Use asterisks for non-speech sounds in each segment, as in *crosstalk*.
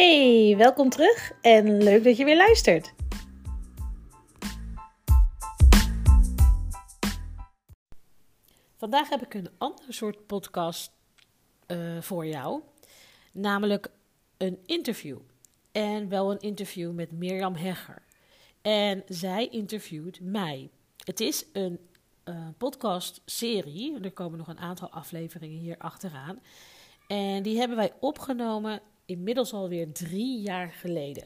Hey, welkom terug en leuk dat je weer luistert. Vandaag heb ik een ander soort podcast uh, voor jou, namelijk een interview. En wel een interview met Mirjam Hegger. En zij interviewt mij. Het is een uh, podcast-serie. Er komen nog een aantal afleveringen hier achteraan. En die hebben wij opgenomen inmiddels alweer drie jaar geleden.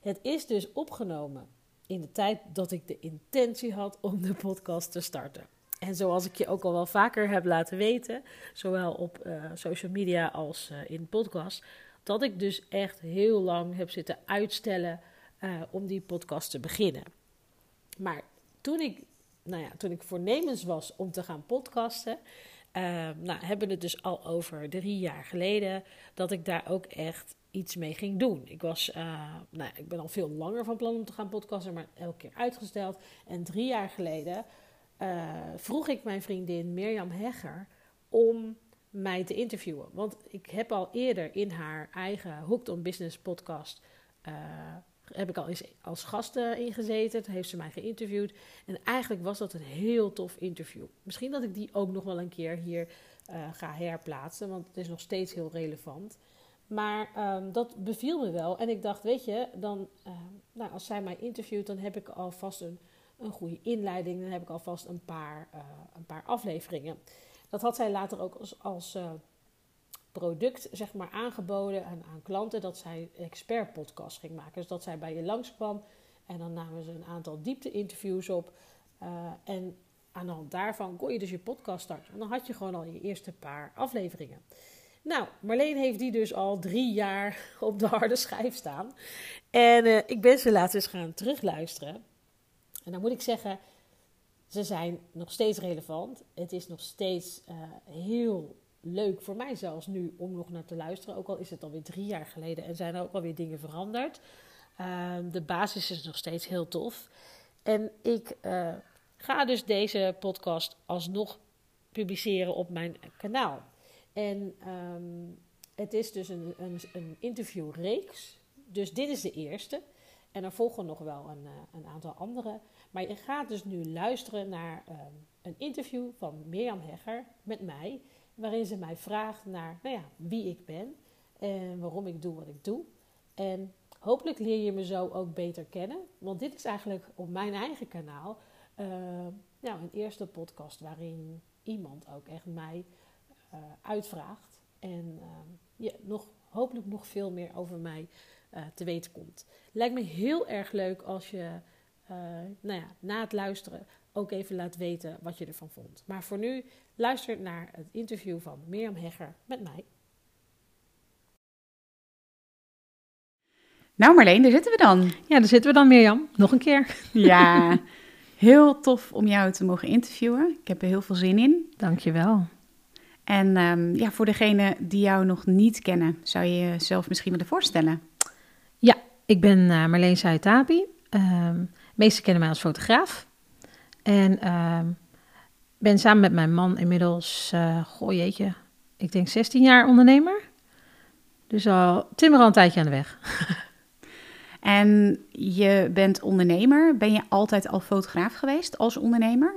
Het is dus opgenomen in de tijd dat ik de intentie had om de podcast te starten. En zoals ik je ook al wel vaker heb laten weten, zowel op uh, social media als uh, in podcast, dat ik dus echt heel lang heb zitten uitstellen uh, om die podcast te beginnen. Maar toen ik, nou ja, toen ik voornemens was om te gaan podcasten, uh, nou, hebben het dus al over drie jaar geleden dat ik daar ook echt iets mee ging doen. Ik, was, uh, nou, ik ben al veel langer van plan om te gaan podcasten, maar elke keer uitgesteld. En drie jaar geleden uh, vroeg ik mijn vriendin Mirjam Hegger om mij te interviewen. Want ik heb al eerder in haar eigen Hooked on Business podcast uh, heb ik al eens als gast uh, ingezeten. Toen heeft ze mij geïnterviewd. En eigenlijk was dat een heel tof interview. Misschien dat ik die ook nog wel een keer hier uh, ga herplaatsen, want het is nog steeds heel relevant. Maar um, dat beviel me wel. En ik dacht, weet je, dan, uh, nou, als zij mij interviewt, dan heb ik alvast een, een goede inleiding. Dan heb ik alvast een paar, een paar afleveringen. Dat had zij later ook als, als product zeg maar, aangeboden aan, aan klanten dat zij expert podcast ging maken. Dus dat zij bij je langskwam en dan namen ze een aantal diepte-interviews op. Uh, en aan de hand daarvan kon je dus je podcast starten. En dan had je gewoon al je eerste paar afleveringen. Nou, Marleen heeft die dus al drie jaar *laughs* op de harde schijf staan. En uh, ik ben ze laten eens gaan terugluisteren. En dan moet ik zeggen, ze zijn nog steeds relevant. Het is nog steeds uh, heel leuk voor mij zelfs nu om nog naar te luisteren. Ook al is het alweer drie jaar geleden en zijn er ook alweer dingen veranderd. Uh, de basis is nog steeds heel tof. En ik uh, ga dus deze podcast alsnog publiceren op mijn kanaal. En um, het is dus een, een, een interviewreeks. Dus dit is de eerste. En er volgen nog wel een, uh, een aantal andere. Maar je gaat dus nu luisteren naar um, een interview van Mirjam Hegger met mij waarin ze mij vraagt naar nou ja, wie ik ben en waarom ik doe wat ik doe. En hopelijk leer je me zo ook beter kennen, want dit is eigenlijk op mijn eigen kanaal uh, nou, een eerste podcast waarin iemand ook echt mij uh, uitvraagt en uh, je nog, hopelijk nog veel meer over mij te weten komt. Lijkt me heel erg leuk als je nou ja, na het luisteren ook even laat weten wat je ervan vond. Maar voor nu luister naar het interview van Mirjam Hegger met mij. Nou Marleen, daar zitten we dan. Ja, daar zitten we dan Mirjam. Nog een keer. *laughs* Ja, heel tof om jou te mogen interviewen. Ik heb er heel veel zin in. Dankjewel. En um, ja, voor degenen die jou nog niet kennen, zou je jezelf misschien willen voorstellen? Ja, ik ben uh, Marleen Saitapi. Um, meesten kennen mij als fotograaf. En uh, ben samen met mijn man inmiddels, uh, goh jeetje, ik denk 16 jaar ondernemer. Dus al timmer al een tijdje aan de weg. *laughs* en je bent ondernemer. Ben je altijd al fotograaf geweest als ondernemer?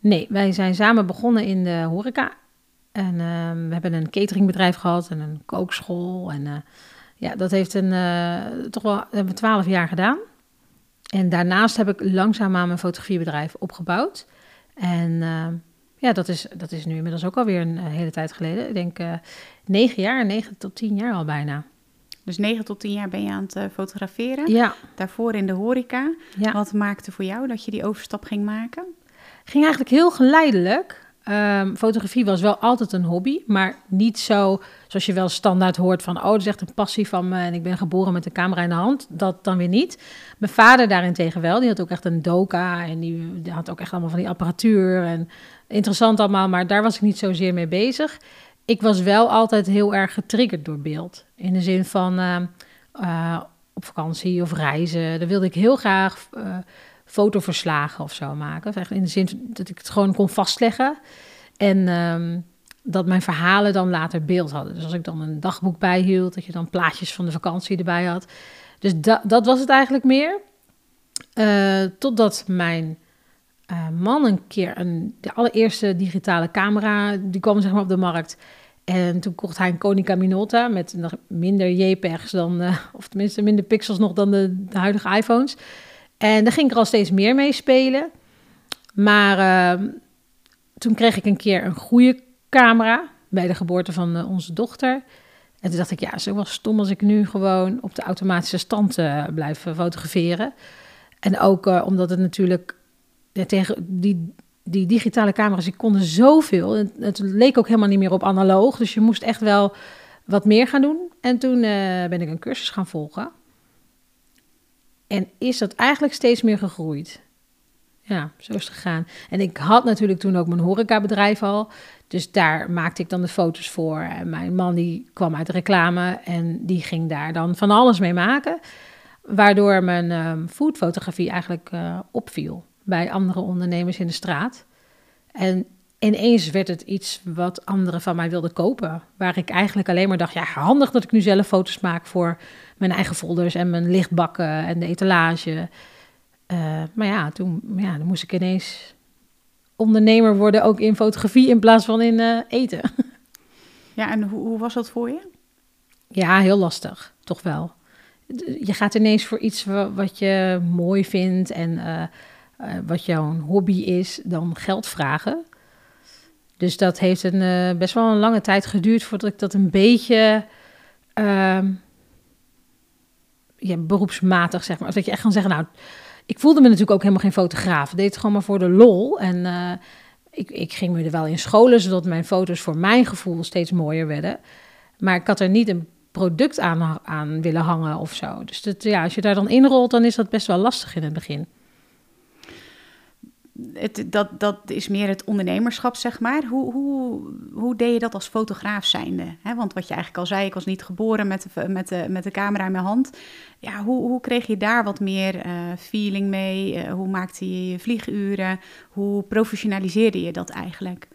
Nee, wij zijn samen begonnen in de horeca. En uh, we hebben een cateringbedrijf gehad en een kookschool. En uh, ja, dat heeft een, uh, toch wel, hebben we twaalf jaar gedaan. En daarnaast heb ik langzaamaan mijn fotografiebedrijf opgebouwd. En uh, ja, dat is, dat is nu inmiddels ook alweer een, een hele tijd geleden. Ik denk uh, negen jaar, negen tot tien jaar al bijna. Dus negen tot tien jaar ben je aan het fotograferen. Ja. Daarvoor in de horeca. Ja. Wat maakte voor jou dat je die overstap ging maken? Ging eigenlijk heel geleidelijk. Um, fotografie was wel altijd een hobby, maar niet zo zoals je wel standaard hoort van, oh, dat is echt een passie van me en ik ben geboren met een camera in de hand. Dat dan weer niet. Mijn vader daarentegen wel, die had ook echt een doka en die, had ook echt allemaal van die apparatuur en interessant allemaal, maar daar was ik niet zozeer mee bezig. Ik was wel altijd heel erg getriggerd door beeld. In de zin van uh, uh, op vakantie of reizen, daar wilde ik heel graag... Uh, fotoverslagen of zo maken. In de zin dat ik het gewoon kon vastleggen. En um, dat mijn verhalen dan later beeld hadden. Dus als ik dan een dagboek bijhield, dat je dan plaatjes van de vakantie erbij had. Dus da dat was het eigenlijk meer. Uh, totdat mijn uh, man een keer een, de allereerste digitale camera, die kwam zeg maar op de markt. En toen kocht hij een Konica Minolta met minder JPEGs dan, uh, of tenminste minder pixels nog dan de, huidige iPhones. En daar ging ik er al steeds meer mee spelen. Maar uh, toen kreeg ik een keer een goede camera bij de geboorte van uh, onze dochter. En toen dacht ik, ja, ook wel stom als ik nu gewoon op de automatische stand blijf fotograferen. En ook omdat het natuurlijk tegen die, die digitale camera's, die konden zoveel. Het, het leek ook helemaal niet meer op analoog. Dus je moest echt wel wat meer gaan doen. En toen uh, ben ik een cursus gaan volgen. En is dat eigenlijk steeds meer gegroeid. Ja, zo is het gegaan. En ik had natuurlijk toen ook mijn horecabedrijf al. Dus daar maakte ik dan de foto's voor. En mijn man die kwam uit de reclame en die ging daar dan van alles mee maken. Waardoor mijn um, foodfotografie eigenlijk uh, opviel bij andere ondernemers in de straat. En ineens werd het iets wat anderen van mij wilden kopen. Waar ik eigenlijk alleen maar dacht, ja, handig dat ik nu zelf foto's maak voor mijn eigen folders en mijn lichtbakken en de etalage. Uh, maar ja toen, ja, dan moest ik ineens ondernemer worden, ook in fotografie in plaats van in uh, eten. *laughs* Ja, en hoe, hoe was dat voor je? Ja, heel lastig, toch wel. Je gaat ineens voor iets wat je mooi vindt en uh, uh, wat jouw hobby is, dan geld vragen. Dus dat heeft een, uh, best wel een lange tijd geduurd voordat ik dat een beetje uh, ja, beroepsmatig, zeg maar. Dat je echt kan zeggen, nou, ik voelde me natuurlijk ook helemaal geen fotograaf. Ik deed het gewoon maar voor de lol. En uh, ik, ik ging me er wel in scholen, zodat mijn foto's voor mijn gevoel steeds mooier werden. Maar ik had er niet een product aan, aan willen hangen of zo. Dus dat, ja, als je daar dan inrolt, dan is dat best wel lastig in het begin het, dat, dat is meer het ondernemerschap, zeg maar. Hoe, hoe, hoe deed je dat als fotograaf zijnde? Want wat je eigenlijk al zei, ik was niet geboren met de, met met de camera in mijn hand. Ja, hoe, hoe kreeg je daar wat meer uh, feeling mee? Uh, hoe maakte je je vlieguren? Hoe professionaliseerde je dat eigenlijk?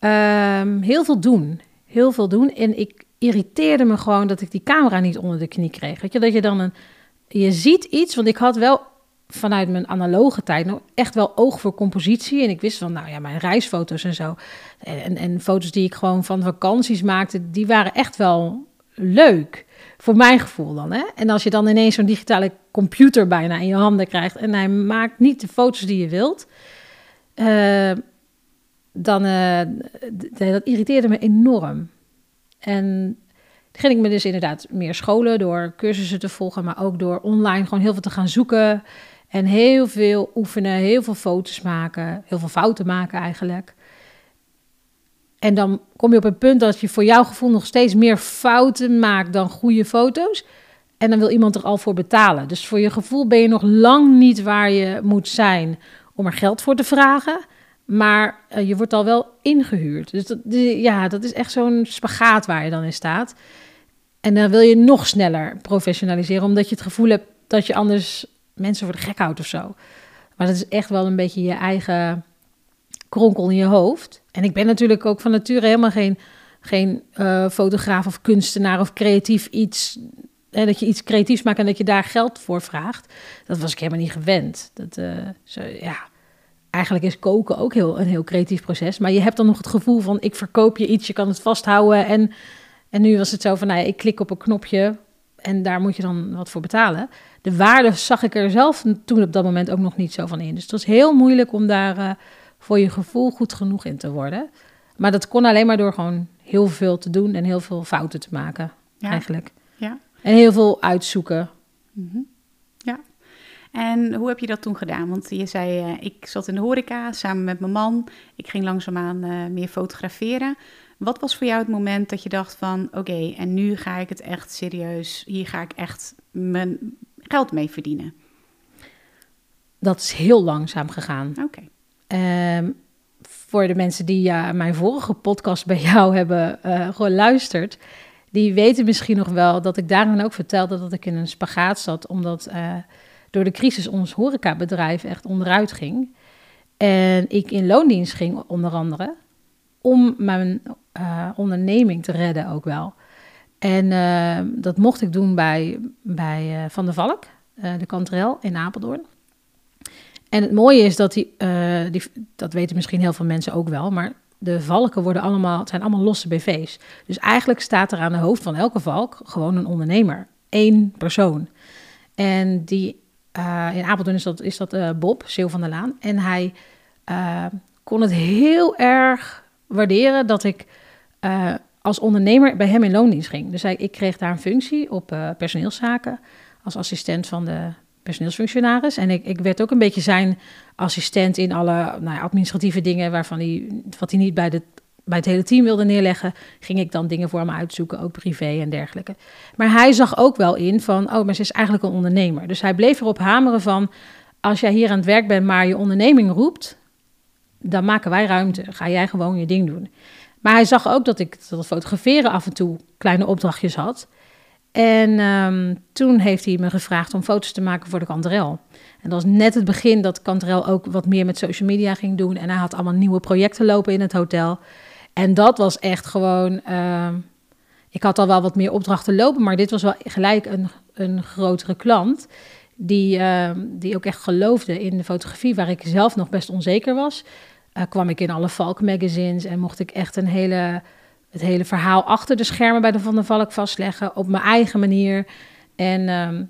Um, heel veel doen. Heel veel doen. En ik irriteerde me gewoon dat ik die camera niet onder de knie kreeg. Weet je, dat je dan een... Je ziet iets, want ik had wel vanuit mijn analoge tijd nog echt wel oog voor compositie. En ik wist van, nou ja, mijn reisfoto's en zo. En, en foto's die ik gewoon van vakanties maakte, die waren echt wel leuk. Voor mijn gevoel dan. Hè? En als je dan ineens zo'n digitale computer bijna in je handen krijgt en hij maakt niet de foto's die je wilt, uh, dan uh, dat irriteerde me enorm. En ging ik me dus inderdaad meer scholen door cursussen te volgen, maar ook door online gewoon heel veel te gaan zoeken. En heel veel oefenen, heel veel foto's maken, heel veel fouten maken eigenlijk. En dan kom je op een punt dat je voor jouw gevoel nog steeds meer fouten maakt dan goede foto's. En dan wil iemand er al voor betalen. Dus voor je gevoel ben je nog lang niet waar je moet zijn om er geld voor te vragen. Maar uh, je wordt al wel ingehuurd. Dus dat, ja, dat is echt zo'n spagaat waar je dan in staat. En dan wil je nog sneller professionaliseren, omdat je het gevoel hebt dat je anders mensen voor de gek houdt of zo. Maar dat is echt wel een beetje je eigen kronkel in je hoofd. En ik ben natuurlijk ook van nature helemaal geen, geen uh, fotograaf of kunstenaar of creatief iets. Hè, dat je iets creatiefs maakt en dat je daar geld voor vraagt. Dat was ik helemaal niet gewend. Dat, uh, zo, ja. Eigenlijk is koken ook heel, een heel creatief proces. Maar je hebt dan nog het gevoel van: ik verkoop je iets, je kan het vasthouden. En, en nu was het zo van: nou ja, ik klik op een knopje en daar moet je dan wat voor betalen de waarde zag ik er zelf toen op dat moment ook nog niet zo van in. Dus het was heel moeilijk om daar uh, voor je gevoel goed genoeg in te worden. Maar dat kon alleen maar door gewoon heel veel te doen en heel veel fouten te maken, ja. eigenlijk. Ja. En heel veel uitzoeken. Mm -hmm. Ja. En hoe heb je dat toen gedaan? Want je zei, uh, ik zat in de horeca samen met mijn man. Ik ging langzaamaan uh, meer fotograferen. Wat was voor jou het moment dat je dacht van... oké, okay, en nu ga ik het echt serieus... hier ga ik echt mijn geld mee verdienen? Dat is heel langzaam gegaan. Oké. Okay. Um, voor de mensen die mijn vorige podcast bij jou hebben uh, geluisterd, die weten misschien nog wel dat ik daarin ook vertelde dat ik in een spagaat zat, omdat uh, door de crisis ons horecabedrijf echt onderuit ging. En ik in loondienst ging, onder andere, om mijn eh, onderneming te redden ook wel. En eh, dat mocht ik doen bij, bij eh, Van der Valk, de kanterel in Apeldoorn. En het mooie is dat die, die, dat weten misschien heel veel mensen ook wel, maar de valken worden allemaal, het zijn allemaal losse BV's. Dus eigenlijk staat er aan de hoofd van elke valk gewoon een ondernemer. Eén persoon. En die, in Apeldoorn is dat, is dat Bob, Sil van der Laan. En hij kon het heel erg waarderen dat ik eh, als ondernemer bij hem in loondienst ging. Dus hij, ik kreeg daar een functie op eh, personeelszaken als assistent van de personeelsfunctionaris. En ik, ik werd ook een beetje zijn assistent in alle nou administratieve dingen waarvan hij, wat hij niet bij, de, bij het hele team wilde neerleggen, ging ik dan dingen voor hem uitzoeken, ook privé en dergelijke. Maar hij zag ook wel in van, oh, maar ze is eigenlijk een ondernemer. Dus hij bleef erop hameren van, als jij hier aan het werk bent, maar je onderneming roept, dan maken wij ruimte. Ga jij gewoon je ding doen. Maar hij zag ook dat ik dat fotograferen af en toe kleine opdrachtjes had. En ehm, toen heeft hij me gevraagd om foto's te maken voor de kanterel. En dat was net het begin dat kanterel ook wat meer met social media ging doen. En hij had allemaal nieuwe projecten lopen in het hotel. En dat was echt gewoon... ehm, ik had al wel wat meer opdrachten lopen, maar dit was wel gelijk een, een grotere klant. Die, ehm, die ook echt geloofde in de fotografie, waar ik zelf nog best onzeker was. Eh, kwam ik in alle Valk magazines en mocht ik echt een hele, het hele verhaal achter de schermen bij de Van der Valk vastleggen op mijn eigen manier. En ehm,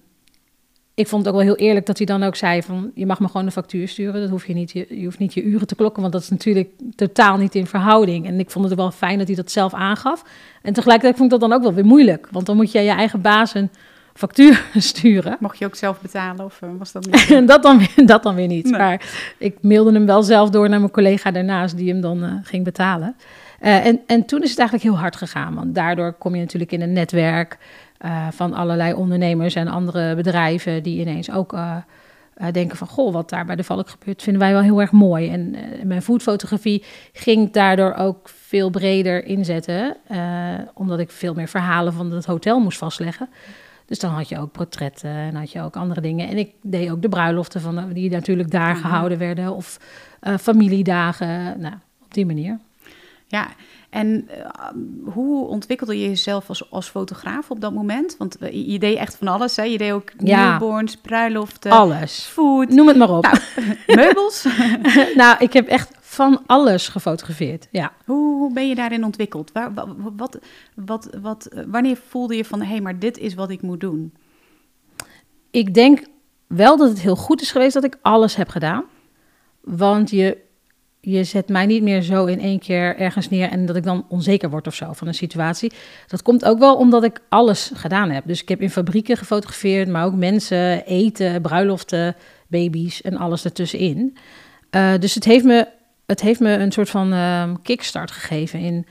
ik vond het ook wel heel eerlijk dat hij dan ook zei van... je mag me gewoon een factuur sturen, dat hoef je niet, je, je hoeft niet je uren te klokken... want dat is natuurlijk totaal niet in verhouding. En ik vond het wel fijn dat hij dat zelf aangaf. En tegelijkertijd vond ik dat dan ook wel weer moeilijk... want dan moet je je eigen baas een factuur *laughs* sturen. Mocht je ook zelf betalen of eh, was dat niet? *laughs* Dat dan, weer- dat dan weer niet. Nee. Maar ik mailde hem wel zelf door naar mijn collega daarnaast... die hem dan eh, ging betalen. Eh, en, en toen is het eigenlijk heel hard gegaan. Want daardoor kom je natuurlijk in een netwerk van allerlei ondernemers en andere bedrijven die ineens ook denken van goh, wat daar bij de Valk gebeurt, vinden wij wel heel erg mooi. En mijn foodfotografie ging daardoor ook veel breder inzetten, omdat ik veel meer verhalen van het hotel moest vastleggen. Dus dan had je ook portretten en had je ook andere dingen. En ik deed ook de bruiloften van, de- die natuurlijk daar Mhm. gehouden werden. Of eh, familiedagen, nou, op die manier. Ja, en eh, hoe ontwikkelde je jezelf als, als fotograaf op dat moment? Want eh, je, je deed echt van alles, hè? Je deed ook Ja. newborns, bruiloften, Alles. food, Noem het maar op. Nou. *laughs* meubels. nou, ik heb echt van alles gefotografeerd. Ja. hoe, hoe ben je daarin ontwikkeld? Waar, wa- wa- wat, wat, wat, wanneer voelde je van, hé, hey, maar dit is wat ik moet doen? Ik denk wel dat het heel goed is geweest dat ik alles heb gedaan. Want je, je zet mij niet meer zo in één keer ergens neer en dat ik dan onzeker word of zo van een situatie. Dat komt ook wel omdat ik alles gedaan heb. Dus ik heb in fabrieken gefotografeerd, maar ook mensen, eten, bruiloften, baby's en alles ertussenin. Eh, dus het heeft, me, het heeft me een soort van ehm, kickstart gegeven in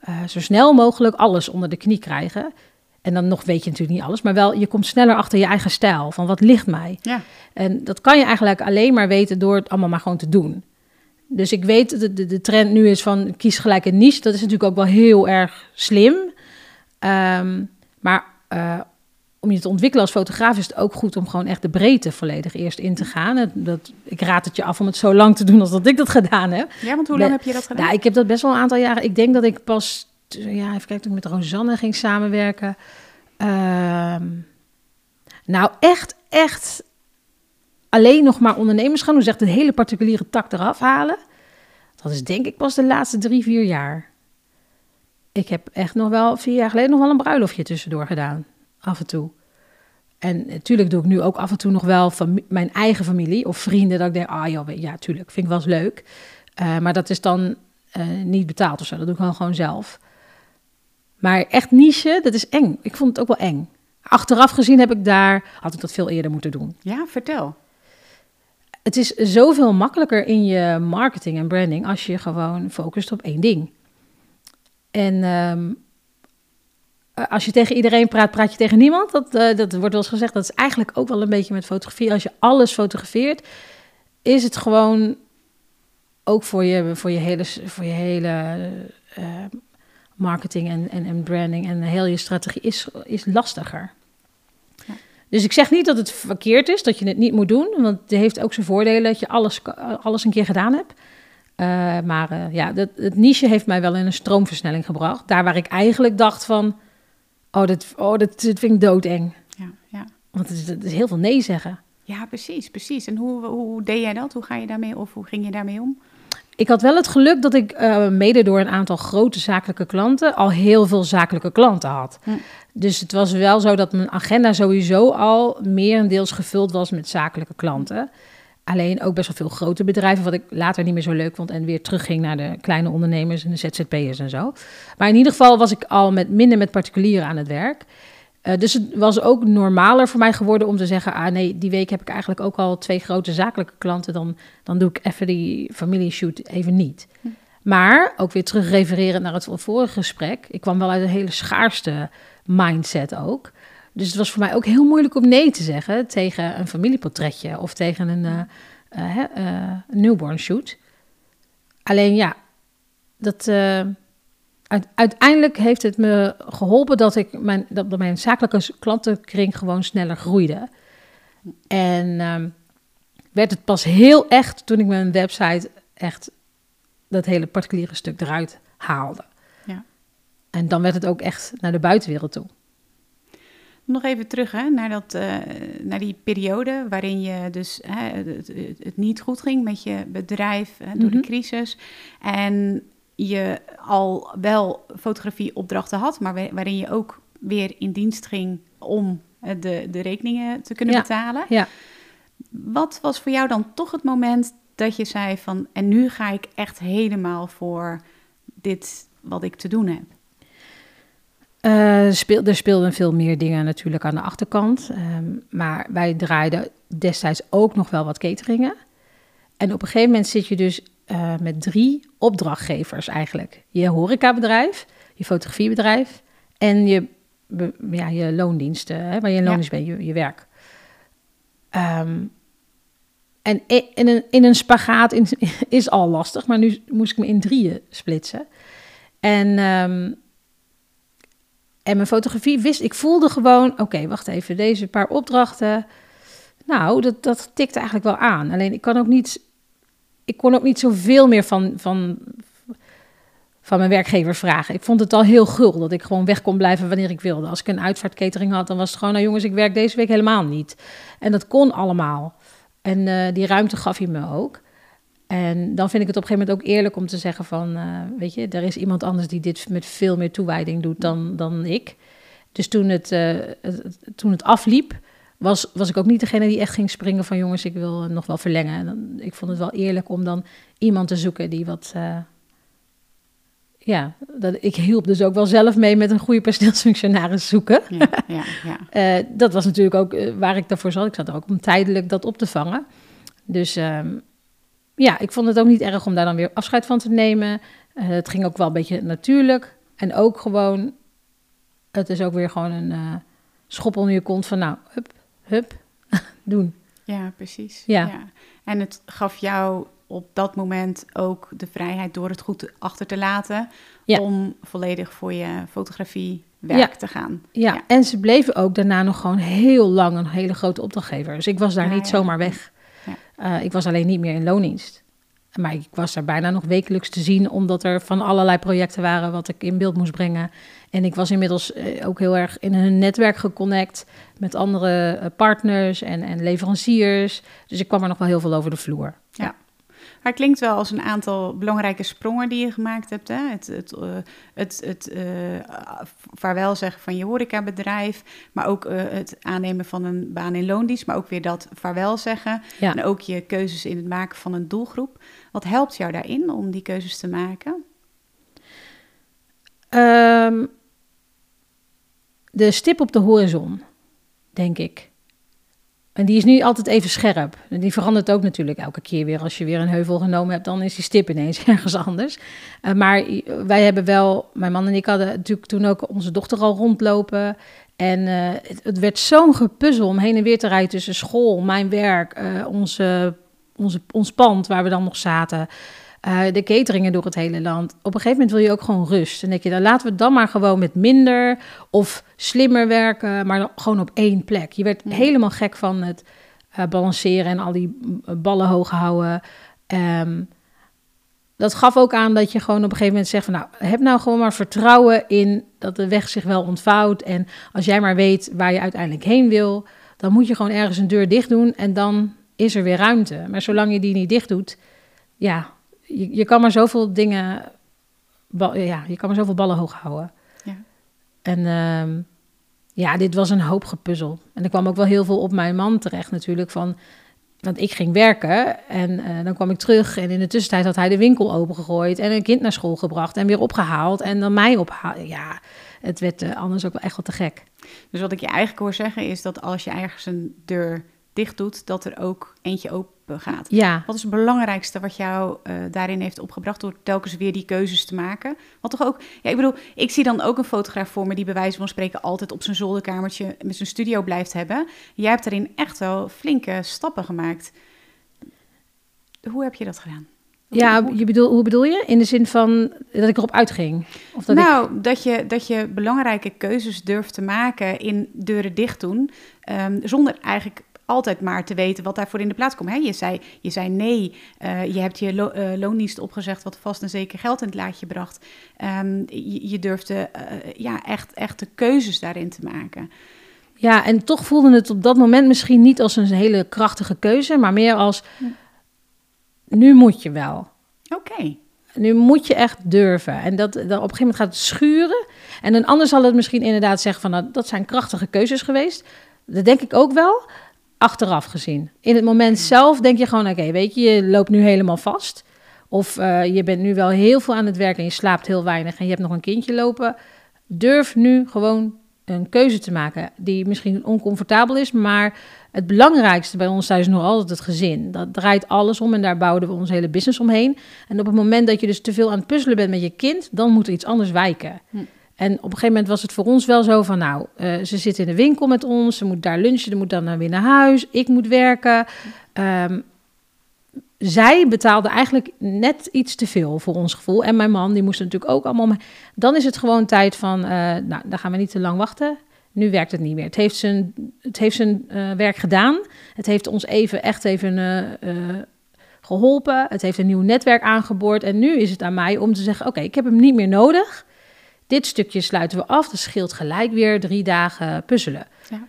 eh, zo snel mogelijk alles onder de knie krijgen. En dan nog weet je natuurlijk niet alles, maar wel je komt sneller achter je eigen stijl. Van wat ligt mij? Ja. En dat kan je eigenlijk alleen maar weten door het allemaal maar gewoon te doen. Dus ik weet dat de, de trend nu is van kies gelijk een niche. Dat is natuurlijk ook wel heel erg slim. Ehm, maar eh, om je te ontwikkelen als fotograaf is het ook goed om gewoon echt de breedte volledig eerst in te gaan. Dat, ik raad het je af om het zo lang te doen als dat ik dat gedaan heb. Ja, want hoe lang heb je dat gedaan? Nou, ik heb dat best wel een aantal jaren. Ik denk dat ik pas, ja, even kijken, toen ik met Rosanne ging samenwerken. Ehm, nou, echt, echt alleen nog maar ondernemers gaan doen. Dus echt een hele particuliere tak eraf halen. Dat is denk ik pas de laatste drie, vier jaar. Ik heb echt nog wel, vier jaar geleden nog wel een bruiloftje tussendoor gedaan. Af en toe. En natuurlijk doe ik nu ook af en toe nog wel fami- mijn eigen familie of vrienden. Dat ik denk, ah joh, ja, tuurlijk, vind ik wel eens leuk. Eh, maar dat is dan eh, niet betaald of zo. Dat doe ik wel gewoon zelf. Maar echt niche, dat is eng. Ik vond het ook wel eng. Achteraf gezien heb ik daar, had ik dat veel eerder moeten doen. Ja, vertel. Het is zoveel makkelijker in je marketing en branding als je gewoon focust op één ding. En ehm, eh, als je tegen iedereen praat, praat je tegen niemand. Dat, eh, dat wordt wel eens gezegd. Dat is eigenlijk ook wel een beetje met fotografie. Als je alles fotografeert, is het gewoon ook voor je, voor je hele, voor je hele eh, marketing en, en, en branding en heel je strategie is, is lastiger. Ja. Dus ik zeg niet dat het verkeerd is, dat je het niet moet doen. Want het heeft ook zijn voordelen dat je alles, alles een keer gedaan hebt. Eh, maar eh, ja, dat, het niche heeft mij wel in een stroomversnelling gebracht. Daar waar ik eigenlijk dacht van, oh, dit, oh, dit vind ik doodeng. Ja, ja. Want het is, het is heel veel nee zeggen. ja precies, precies. En hoe, hoe deed jij dat? Hoe ga je daarmee of hoe ging je daarmee om? Ik had wel het geluk dat ik eh, mede door een aantal grote zakelijke klanten al heel veel zakelijke klanten had. Hm. Dus het was wel zo dat mijn agenda sowieso al meerendeels gevuld was met zakelijke klanten. Alleen ook best wel veel grote bedrijven, wat ik later niet meer zo leuk vond en weer terugging naar de kleine ondernemers en de ZZP'ers en zo. Maar in ieder geval was ik al met minder met particulieren aan het werk. Eh, dus het was ook normaler voor mij geworden om te zeggen: ah nee, die week heb ik eigenlijk ook al twee grote zakelijke klanten. Dan, dan doe ik even die familieshoot even niet. Hm. Maar ook weer terug refereren naar het vorige gesprek. Ik kwam wel uit een hele schaarste mindset ook. Dus het was voor mij ook heel moeilijk om nee te zeggen tegen een familieportretje of tegen een eh, newborn shoot. Alleen ja, dat, uit- uiteindelijk heeft het me geholpen dat, ik mijn, dat mijn zakelijke klantenkring gewoon sneller groeide. En ehm, werd het pas heel echt toen ik mijn website echt dat hele particuliere stuk eruit haalde. Ja. En dan werd het ook echt naar de buitenwereld toe. Nog even terug hè, naar, dat, eh, naar die periode waarin je dus hè, het, het- het niet goed ging met je bedrijf hè, door Mhm. de crisis. En je al wel fotografieopdrachten had, maar wa- waarin je ook weer in dienst ging om eh, de, de rekeningen te kunnen Ja. betalen. Ja. Wat was voor jou dan toch het moment dat je zei van... en nu ga ik echt helemaal voor dit wat ik te doen heb? Eh, speel, er speelden veel meer dingen natuurlijk aan de achterkant. Ehm, maar wij draaiden destijds ook nog wel wat cateringen. En op een gegeven moment zit je dus eh, met drie opdrachtgevers eigenlijk. Je horecabedrijf, je fotografiebedrijf en je, be- ja, je loondiensten, hè, waar je in Ja. loondienst bent, je, je werk. Ehm, en in een, in een spagaat is *laughs* al lastig, maar nu moest ik me in drieën splitsen. En ehm, en mijn fotografie wist, ik voelde gewoon, oké, wacht even, deze paar opdrachten. Nou, dat, dat tikt eigenlijk wel aan. Alleen ik kan ook niet, ik kon ook niet zoveel meer van, van, van mijn werkgever vragen. Ik vond het al heel gul dat ik gewoon weg kon blijven wanneer ik wilde. Als ik een uitvaartkatering had, dan was het gewoon, nou jongens, ik werk deze week helemaal niet. En dat kon allemaal. En eh, die ruimte gaf hij me ook. En dan vind ik het op een gegeven moment ook eerlijk om te zeggen van, eh, weet je, er is iemand anders die dit met veel meer toewijding doet dan, dan ik. Dus toen het, eh, het- toen het afliep, was, was ik ook niet degene die echt ging springen van, jongens, ik wil nog wel verlengen. Dan, ik vond het wel eerlijk om dan iemand te zoeken die wat, eh, ja, dat, ik hielp dus ook wel zelf mee met een goede personeelsfunctionaris zoeken. Ja, ja, ja. *laughs* Dat was natuurlijk ook waar ik daarvoor zat. Ik zat er ook om tijdelijk dat op te vangen. Dus ehm, ja, ik vond het ook niet erg om daar dan weer afscheid van te nemen. Eh, het ging ook wel een beetje natuurlijk. En ook gewoon, het is ook weer gewoon een eh, schop onder je kont van nou, hup, hup, *laughs* doen. Ja, precies. Ja. En het gaf jou op dat moment ook de vrijheid door het goed achter te laten... Ja. om volledig voor je fotografie werk Ja. te gaan. Ja, Ja. en ze bleven ook daarna nog gewoon heel lang een hele grote opdrachtgever. Dus ik was daar niet zomaar weg. Ja. Eh, ik was alleen niet meer in loondienst. Maar ik was daar bijna nog wekelijks te zien, omdat er van allerlei projecten waren wat ik in beeld moest brengen. En ik was inmiddels eh, ook heel erg in hun netwerk geconnect met andere eh, partners en, en leveranciers. Dus ik kwam er nog wel heel veel over de vloer. Maar het klinkt wel als een aantal belangrijke sprongen die je gemaakt hebt. Hè? Het, het, eh, het, het eh, vaarwel zeggen van je horecabedrijf, maar ook eh, het aannemen van een baan in loondienst, maar ook weer dat vaarwel zeggen. Ja. En ook je keuzes in het maken van een doelgroep. Wat helpt jou daarin om die keuzes te maken? Ehm, de stip op de horizon, denk ik. En die is nu altijd even scherp. Die verandert ook natuurlijk elke keer weer. Als je weer een heuvel genomen hebt, dan is die stip ineens *laughs* ergens anders. Eh, maar wij hebben wel, mijn man en ik hadden natuurlijk toen ook onze dochter al rondlopen. En eh, het, het werd zo'n gepuzzel om heen en weer te rijden tussen school, mijn werk, eh, onze, onze, ons pand waar we dan nog zaten. Eh, de cateringen door het hele land. Op een gegeven moment wil je ook gewoon rust. En denk je, dan laten we dan maar gewoon met minder of slimmer werken, maar gewoon op één plek. Je werd Ja. helemaal gek van het eh, balanceren en al die mm, ballen hoog houden. Ehm, dat gaf ook aan dat je gewoon op een gegeven moment zegt van nou, heb nou gewoon maar vertrouwen in dat de weg zich wel ontvouwt. En als jij maar weet waar je uiteindelijk heen wil, dan moet je gewoon ergens een deur dicht doen en dan is er weer ruimte. Maar zolang je die niet dicht doet, ja, je, je kan maar zoveel dingen, ja, je kan maar zoveel ballen hoog houden. Ja. En ehm, ja, dit was een hoop gepuzzel. En er kwam ook wel heel veel op mijn man terecht natuurlijk van want ik ging werken en uh, dan kwam ik terug en in de tussentijd had hij de winkel opengegooid en een kind naar school gebracht en weer opgehaald en dan mij opgehaald. Ja, het werd uh, anders ook wel echt wel te gek. Dus wat ik je eigenlijk hoor zeggen is dat als je ergens een deur dicht doet, dat er ook eentje open gaat. Ja. Wat is het belangrijkste wat jou uh, daarin heeft opgebracht door telkens weer die keuzes te maken? Wat toch ook, ja, ik bedoel, ik zie dan ook een fotograaf voor me die bij wijze van spreken altijd op zijn zolderkamertje met zijn studio blijft hebben. Jij hebt daarin echt wel flinke stappen gemaakt. Hoe heb je dat gedaan? Ja, je bedoel, hoe bedoel je? In de zin van dat ik erop uitging? Of dat nou, dat, je, dat je belangrijke keuzes durft te maken in deuren dicht doen. Um, zonder eigenlijk altijd maar te weten wat daarvoor in de plaats komt. Hè? Je, zei, je zei nee, uh, je hebt je lo uh, loondienst opgezegd... wat vast en zeker geld in het laadje bracht. Um, je, je, durfde uh, ja, echt, echt de keuzes daarin te maken. Ja, en toch voelde het op dat moment misschien niet als een hele krachtige keuze... maar meer als, nu moet je wel. Oké. Okay. Nu moet je echt durven. En dat, dat op een gegeven moment gaat het schuren. En een ander zal het misschien inderdaad zeggen van... Nou, dat zijn krachtige keuzes geweest. Dat denk ik ook wel achteraf gezien. In het moment zelf denk je gewoon, oké, weet je, je loopt nu helemaal vast. Of uh, je bent nu wel heel veel aan het werken en je slaapt heel weinig en je hebt nog een kindje lopen. Durf nu gewoon een keuze te maken die misschien oncomfortabel is, maar het belangrijkste bij ons thuis is nog altijd het gezin. Dat draait alles om en daar bouwden we ons hele business omheen. En op het moment dat je dus te veel aan het puzzelen bent met je kind, dan moet er iets anders wijken. Hm. En op een gegeven moment was het voor ons wel zo van, nou, uh, ze zit in de winkel met ons, ze moet daar lunchen, ze moet dan weer naar huis, ik moet werken. Um, zij betaalde eigenlijk net iets te veel voor ons gevoel. En mijn man, die moest natuurlijk ook allemaal. Dan is het gewoon tijd van, uh, nou, dan gaan we niet te lang wachten. Nu werkt het niet meer. Het heeft zijn, het heeft zijn werk gedaan. Het heeft ons even, echt even geholpen. Het heeft een nieuw netwerk aangeboord. En nu is het aan mij om te zeggen: Oké, ik heb hem niet meer nodig. Dit stukje sluiten we af. Dat scheelt gelijk weer drie dagen puzzelen. Ja.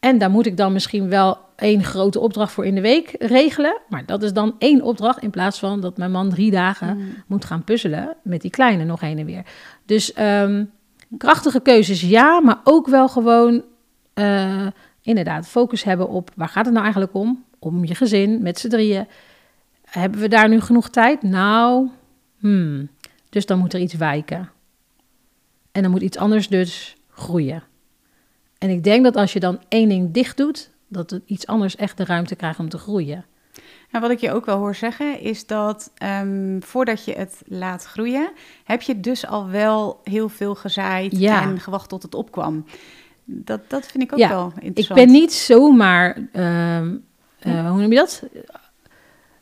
En daar moet ik dan misschien wel één grote opdracht voor in de week regelen. Maar dat is dan één opdracht in plaats van dat mijn man drie dagen mm. moet gaan puzzelen met die kleine nog heen en weer. Dus um, krachtige keuzes ja, maar ook wel gewoon uh, inderdaad focus hebben op waar gaat het nou eigenlijk om? Om je gezin met z'n drieën. Hebben we daar nu genoeg tijd? Nou, hmm. dus dan moet er iets wijken. En dan moet iets anders dus groeien. En ik denk dat als je dan één ding dicht doet, dat het iets anders echt de ruimte krijgt om te groeien. En wat ik je ook wel hoor zeggen, is dat um, voordat je het laat groeien, heb je dus al wel heel veel gezaaid ja. en gewacht tot het opkwam. Dat, dat vind ik ook ja, wel interessant. Ik ben niet zomaar, uh, uh, hoe noem je dat?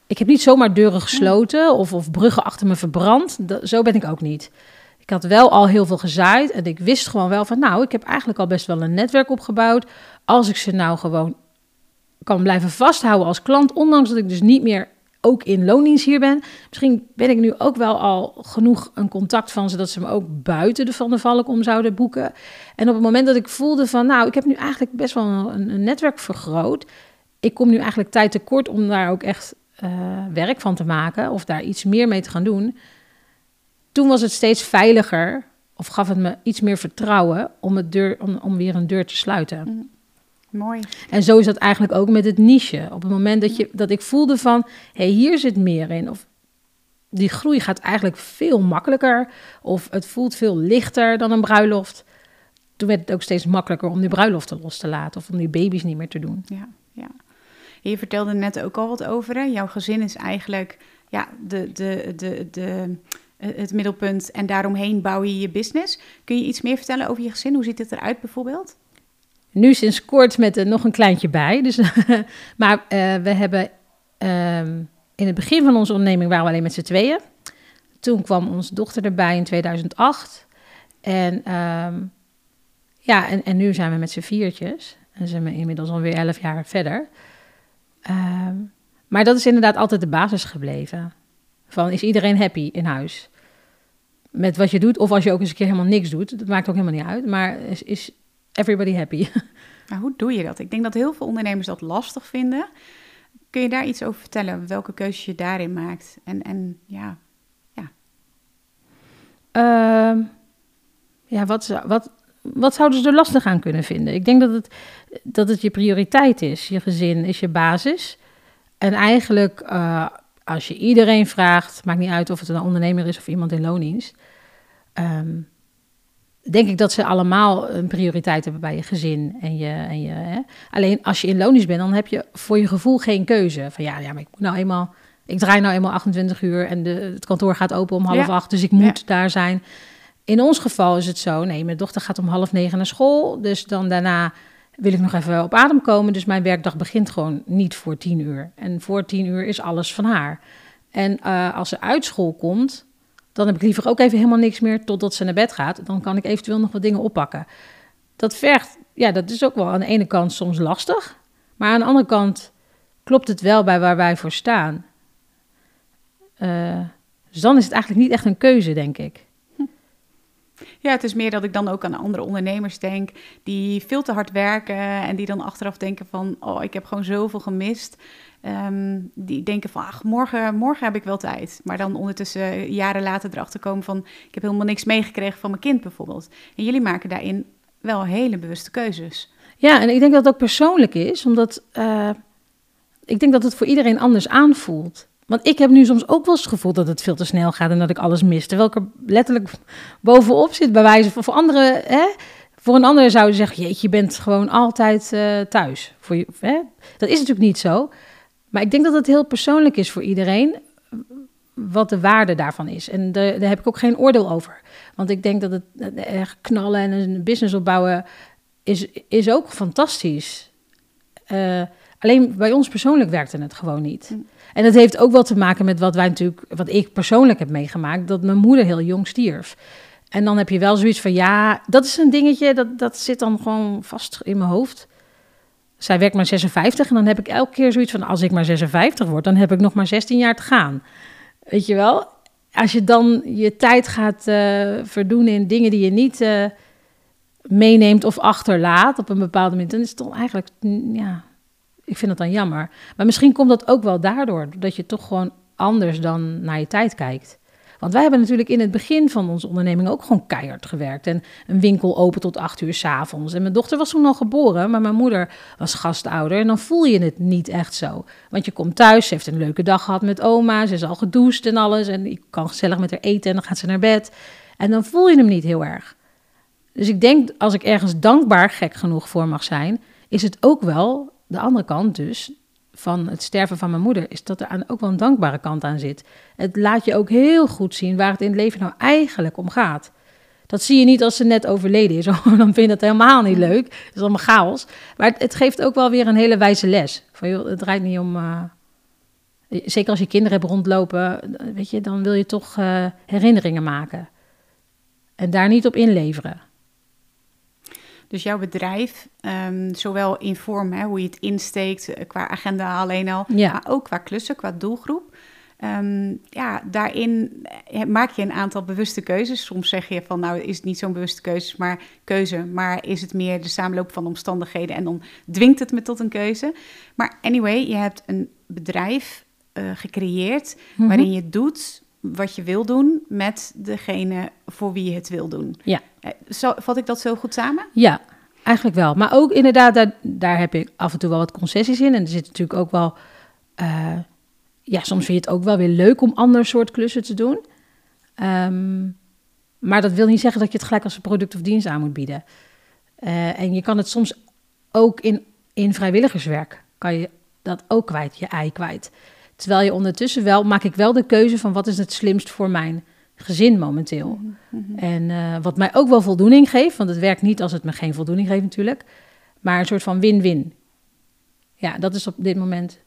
Ik heb niet zomaar deuren gesloten of, of bruggen achter me verbrand. Dat, zo ben ik ook niet. Ik had wel al heel veel gezaaid en ik wist gewoon wel van, nou, ik heb eigenlijk al best wel een netwerk opgebouwd. Als ik ze nou gewoon kan blijven vasthouden als klant, ondanks dat ik dus niet meer ook in loondienst hier ben. Misschien ben ik nu ook wel al genoeg een contact van ze dat ze me ook buiten de Van de Valk om zouden boeken. En op het moment dat ik voelde van, nou, ik heb nu eigenlijk best wel een, netwerk vergroot. Ik kom nu eigenlijk tijd tekort om daar ook echt uh, werk van te maken of daar iets meer mee te gaan doen toen was het steeds veiliger, of gaf het me iets meer vertrouwen om, het deur, om, om weer een deur te sluiten. Mm. Mooi. En zo is dat eigenlijk ook met het niche. Op het moment dat, je, dat ik voelde van, hé, hey, hier zit meer in. Of die groei gaat eigenlijk veel makkelijker. Of het voelt veel lichter dan een bruiloft. Toen werd het ook steeds makkelijker om die bruiloften los te laten. Of om die baby's niet meer te doen. Ja, ja. Je vertelde net ook al wat over. Hè? Jouw gezin is eigenlijk ja, de, de, de, de, het middelpunt en daaromheen bouw je je business. Kun je iets meer vertellen over je gezin? Hoe ziet het eruit bijvoorbeeld? Nu sinds kort met uh, nog een kleintje bij. Dus, *laughs* maar uh, we hebben uh, in het begin van onze onderneming waren we alleen met z'n tweeën. Toen kwam onze dochter erbij in 2008. En ehm, ja, en, en nu zijn we met z'n viertjes. En zijn we inmiddels alweer elf jaar verder. Ehm, maar dat is inderdaad altijd de basis gebleven. Van is iedereen happy in huis? Met wat je doet, of als je ook eens een keer helemaal niks doet. Dat maakt ook helemaal niet uit. Maar is, is everybody happy? *laughs* Maar hoe doe je dat? Ik denk dat heel veel ondernemers dat lastig vinden. Kun je daar iets over vertellen? Welke keuzes je daarin maakt? En, en ja, Ehm, ja, wat, zou- wat, wat zouden ze er lastig aan kunnen vinden? Ik denk dat het, dat het je prioriteit is. Je gezin is je basis. En eigenlijk, eh, als je iedereen vraagt, maakt niet uit of het een ondernemer is of iemand in loondienst. Ehm, denk ik dat ze allemaal een prioriteit hebben bij je gezin. En je, en je, hè. Alleen als je in loondienst bent, dan heb je voor je gevoel geen keuze. Van ja, ja maar ik moet nou eenmaal ik draai nou eenmaal 28 uur en de, het kantoor gaat open om half Ja. acht, dus ik moet daar zijn. In ons geval is het zo, nee, mijn dochter gaat om half negen naar school, dus dan daarna wil ik nog even op adem komen. Dus mijn werkdag begint gewoon niet voor tien uur. En voor tien uur is alles van haar. En eh, als ze uit school komt, dan heb ik liever ook even helemaal niks meer totdat ze naar bed gaat. Dan kan ik eventueel nog wat dingen oppakken. Dat vergt, ja, dat is ook wel aan de ene kant soms lastig. Maar aan de andere kant klopt het wel bij waar wij voor staan. Eh, dus dan is het eigenlijk niet echt een keuze, denk ik. Ja, het is meer dat ik dan ook aan andere ondernemers denk die veel te hard werken en die dan achteraf denken van, oh, ik heb gewoon zoveel gemist. Ehm, die denken van, ach, morgen, morgen heb ik wel tijd. Maar dan ondertussen jaren later erachter komen van, ik heb helemaal niks meegekregen van mijn kind bijvoorbeeld. En jullie maken daarin wel hele bewuste keuzes. Ja, en ik denk dat het ook persoonlijk is, omdat eh, ik denk dat het voor iedereen anders aanvoelt. Want ik heb nu soms ook wel eens het gevoel dat het veel te snel gaat en dat ik alles mis. Terwijl ik er letterlijk bovenop zit, bij wijze van voor anderen. Hè? Voor een ander zou je zeggen: Jeetje, je bent gewoon altijd eh, thuis. Voor je, hè? Dat is natuurlijk niet zo. Maar ik denk dat het heel persoonlijk is voor iedereen. Wat de waarde daarvan is. En daar, daar heb ik ook geen oordeel over. Want ik denk dat het eh, echt knallen en een business opbouwen is, is ook fantastisch. Eh, alleen bij ons persoonlijk werkte het gewoon niet. Mm. En dat heeft ook wel te maken met wat wij natuurlijk, wat ik persoonlijk heb meegemaakt, dat mijn moeder heel jong stierf. En dan heb je wel zoiets van, ja, dat is een dingetje, dat, dat zit dan gewoon vast in mijn hoofd. Zij werkt maar 56 en dan heb ik elke keer zoiets van, als ik maar 56 word, dan heb ik nog maar 16 jaar te gaan. Weet je wel? Als je dan je tijd gaat eh, verdoen in dingen die je niet eh, meeneemt of achterlaat op een bepaald moment, dan is het toch eigenlijk, mm, ja, ik vind dat dan jammer. Maar misschien komt dat ook wel daardoor, dat je toch gewoon anders dan naar je tijd kijkt. Want wij hebben natuurlijk in het begin van onze onderneming ook gewoon keihard gewerkt. En een winkel open tot acht uur s'avonds. En mijn dochter was toen al geboren, maar mijn moeder was gastouder. En dan voel je het niet echt zo. Want je komt thuis, ze heeft een leuke dag gehad met oma. Ze is al gedoucht en alles. En ik kan gezellig met haar eten en dan gaat ze naar bed. En dan voel je hem niet heel erg. Dus ik denk, als ik ergens dankbaar gek genoeg voor mag zijn, is het ook wel de andere kant dus van het sterven van mijn moeder, is dat er aan ook wel een dankbare kant aan zit. Het laat je ook heel goed zien waar het in het leven nou eigenlijk om gaat. Dat zie je niet als ze net overleden is. *laughs* Dan vind je dat helemaal niet leuk. Het is allemaal chaos. Maar het, het geeft ook wel weer een hele wijze les. Van, joh, het draait niet om... eh, zeker als je kinderen hebt rondlopen, weet je, dan wil je toch eh, herinneringen maken. En daar niet op inleveren. Dus jouw bedrijf, ehm, zowel in vorm, hè, hoe je het insteekt, eh, qua agenda alleen al, Ja. maar ook qua klussen, qua doelgroep. Ehm, ja, daarin eh, maak je een aantal bewuste keuzes. Soms zeg je van, nou is het niet zo'n bewuste keuze, maar keuze, maar is het meer de samenloop van omstandigheden en dan dwingt het me tot een keuze. Maar anyway, je hebt een bedrijf eh, gecreëerd Mhm. waarin je doet wat je wil doen met degene voor wie je het wil doen. Ja. Eh, Zo, vat ik dat zo goed samen? Ja, eigenlijk wel. Maar ook inderdaad, daar, daar heb ik af en toe wel wat concessies in. En er zit natuurlijk ook wel... eh, ja, soms vind je het ook wel weer leuk om ander soort klussen te doen. Ehm, maar dat wil niet zeggen dat je het gelijk als een product of dienst aan moet bieden. Eh, en je kan het soms ook in, in vrijwilligerswerk, kan je dat ook kwijt, je ei kwijt. Terwijl je ondertussen wel, maak ik wel de keuze van wat is het slimst voor mijn gezin momenteel. En eh, wat mij ook wel voldoening geeft, want het werkt niet als het me geen voldoening geeft natuurlijk, maar een soort van win-win. Ja, dat is op dit moment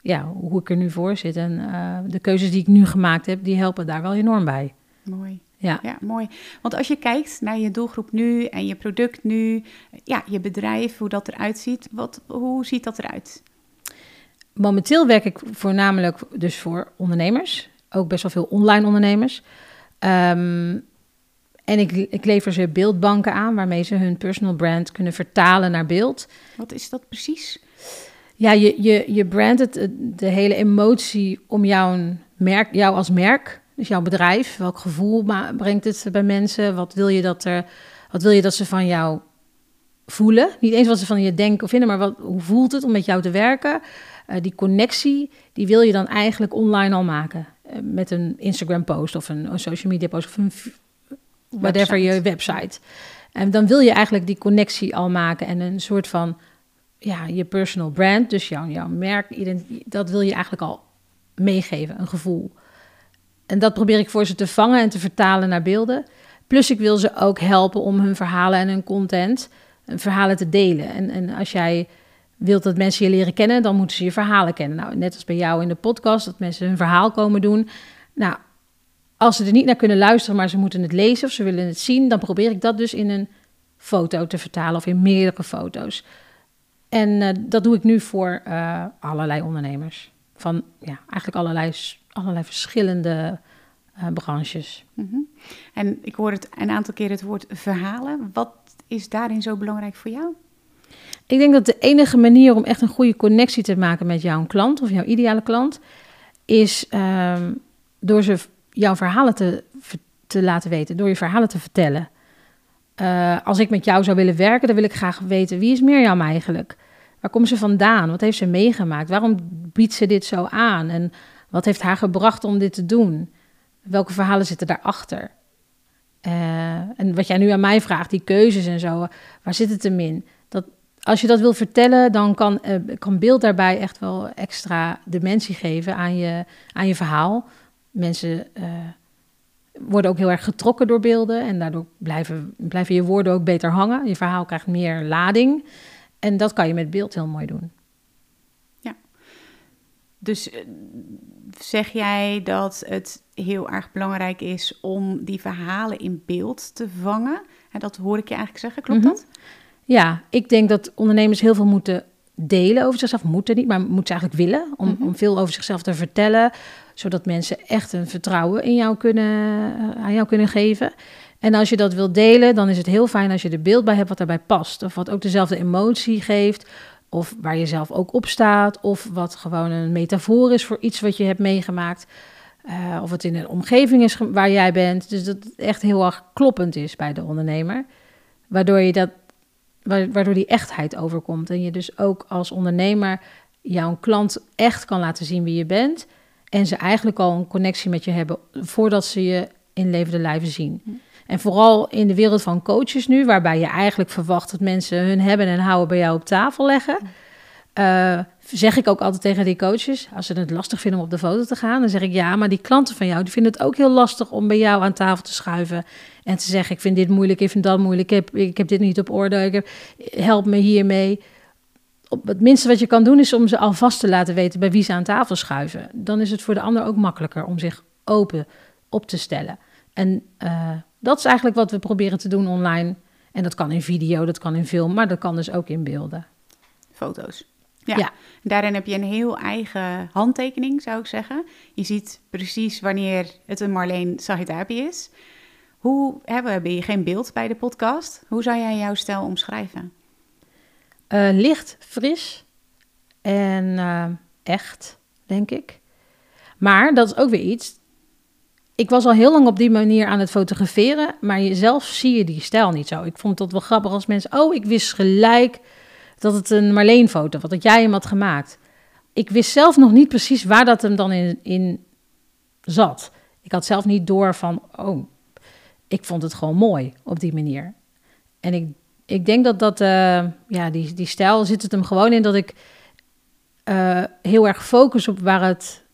ja, hoe ik er nu voor zit. En eh, de keuzes die ik nu gemaakt heb, die helpen daar wel enorm bij. Mooi. Ja. Ja, mooi. Want als je kijkt naar je doelgroep nu en je product nu, ja, je bedrijf, hoe dat eruit ziet, wat, hoe ziet dat eruit? Momenteel werk ik voornamelijk dus voor ondernemers. ook best wel veel online ondernemers. Ehm, en ik, ik lever ze beeldbanken aan waarmee ze hun personal brand kunnen vertalen naar beeld. Wat is dat precies? Ja, je, je, je brandt het, de hele emotie om jouw merk, jou als merk, dus jouw bedrijf. Welk gevoel brengt het bij mensen? Wat wil je dat, er, wat wil je dat ze van jou voelen? Niet eens wat ze van je denken of vinden, maar wat, hoe voelt het om met jou te werken? Uh, die connectie, die wil je dan eigenlijk online al maken. Uh, met een Instagram post of een, een, social media post of een whatever je website. En dan wil je eigenlijk die connectie al maken en een soort van ja, je personal brand, dus jouw, jouw merk, dat wil je eigenlijk al meegeven, een gevoel. En dat probeer ik voor ze te vangen en te vertalen naar beelden. Plus ik wil ze ook helpen om hun verhalen en hun content, hun verhalen te delen. En, en als jij wilt dat mensen je leren kennen, dan moeten ze je verhalen kennen. Nou, net als bij jou in de podcast, dat mensen hun verhaal komen doen. Nou, als ze er niet naar kunnen luisteren, maar ze moeten het lezen of ze willen het zien, dan probeer ik dat dus in een foto te vertalen of in meerdere foto's. En uh, dat doe ik nu voor uh, allerlei ondernemers. Van ja, eigenlijk allerlei, allerlei verschillende uh, branches. -hmm. En ik hoor het een aantal keer het woord verhalen. Wat is daarin zo belangrijk voor jou? Ik denk dat de enige manier om echt een goede connectie te maken met jouw klant of jouw ideale klant, is um, door ze jouw verhalen te, te laten weten, door je verhalen te vertellen. Uh, als ik met jou zou willen werken, dan wil ik graag weten wie is Mirjam eigenlijk? Waar komt ze vandaan? Wat heeft ze meegemaakt? Waarom biedt ze dit zo aan? En wat heeft haar gebracht om dit te doen? Welke verhalen zitten daarachter? Uh, en wat jij nu aan mij vraagt, die keuzes en zo, waar zit het hem in? Dat, als je dat wil vertellen, dan kan, uh, kan beeld daarbij echt wel extra dimensie geven aan je, aan je verhaal. Mensen uh, worden ook heel erg getrokken door beelden en daardoor blijven, blijven je woorden ook beter hangen. Je verhaal krijgt meer lading en dat kan je met beeld heel mooi doen. Ja, dus zeg jij dat het heel erg belangrijk is om die verhalen in beeld te vangen? En dat hoor ik je eigenlijk zeggen, klopt mm -hmm. dat? Ja, ik denk dat ondernemers heel veel moeten delen over zichzelf. Moeten niet, maar moeten ze eigenlijk willen. Om, mm -hmm. om veel over zichzelf te vertellen. Zodat mensen echt een vertrouwen in jou kunnen, aan jou kunnen geven. En als je dat wilt delen, dan is het heel fijn als je er beeld bij hebt wat daarbij past. Of wat ook dezelfde emotie geeft. Of waar je zelf ook op staat. Of wat gewoon een metafoor is voor iets wat je hebt meegemaakt. Uh, of het in een omgeving is waar jij bent. Dus dat het echt heel erg kloppend is bij de ondernemer. Waardoor je dat waardoor die echtheid overkomt. En je dus ook als ondernemer jouw klant echt kan laten zien wie je bent. En ze eigenlijk al een connectie met je hebben voordat ze je in levende lijven zien. Hm. En vooral in de wereld van coaches nu, waarbij je eigenlijk verwacht dat mensen hun hebben en houden bij jou op tafel leggen. Uh, zeg ik ook altijd tegen die coaches, als ze het lastig vinden om op de foto te gaan, dan zeg ik ja, maar die klanten van jou, die vinden het ook heel lastig om bij jou aan tafel te schuiven en te zeggen, ik vind dit moeilijk, ik vind dat moeilijk, ik heb, ik heb dit niet op orde, help me hiermee. Op het minste wat je kan doen is om ze alvast te laten weten bij wie ze aan tafel schuiven. Dan is het voor de ander ook makkelijker om zich open op te stellen. En uh, dat is eigenlijk wat we proberen te doen online. En dat kan in video, dat kan in film, maar dat kan dus ook in beelden. Foto's. Ja. ja. Daarin heb je een heel eigen handtekening, zou ik zeggen. Je ziet precies wanneer het een Marleen Sahitabi is. Hoe, hè, we hebben hier geen beeld bij de podcast. Hoe zou jij jouw stijl omschrijven? Uh, licht, fris en uh, echt, denk ik. Maar dat is ook weer iets. Ik was al heel lang op die manier aan het fotograferen, maar zelf zie je die stijl niet zo. Ik vond het wel grappig als mensen, oh, ik wist gelijk dat het een Marleen-foto was, dat jij hem had gemaakt. Ik wist zelf nog niet precies waar dat hem dan in, in zat. Ik had zelf niet door van, oh, ik vond het gewoon mooi op die manier. En ik, ik denk dat dat, uh, ja, die, die stijl zit het hem gewoon in dat ik uh, heel erg focus op waar het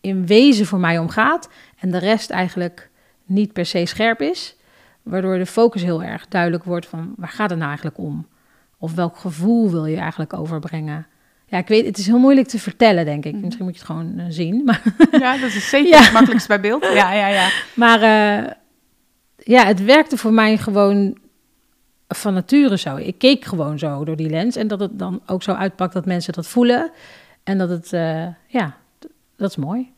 in wezen voor mij om gaat. En de rest eigenlijk niet per se scherp is. Waardoor de focus heel erg duidelijk wordt van waar gaat het nou eigenlijk om? Of welk gevoel wil je eigenlijk overbrengen? Ja, ik weet, het is heel moeilijk te vertellen, denk ik. Mhm. Misschien moet je het gewoon uh, zien. Maar *laughs* ja, dat is zeker ja. het makkelijkst bij beeld. Ja, ja, ja. Maar uh, ja, het werkte voor mij gewoon van nature zo. Ik keek gewoon zo door die lens. En dat het dan ook zo uitpakt dat mensen dat voelen. En dat het, uh, ja, dat is mooi.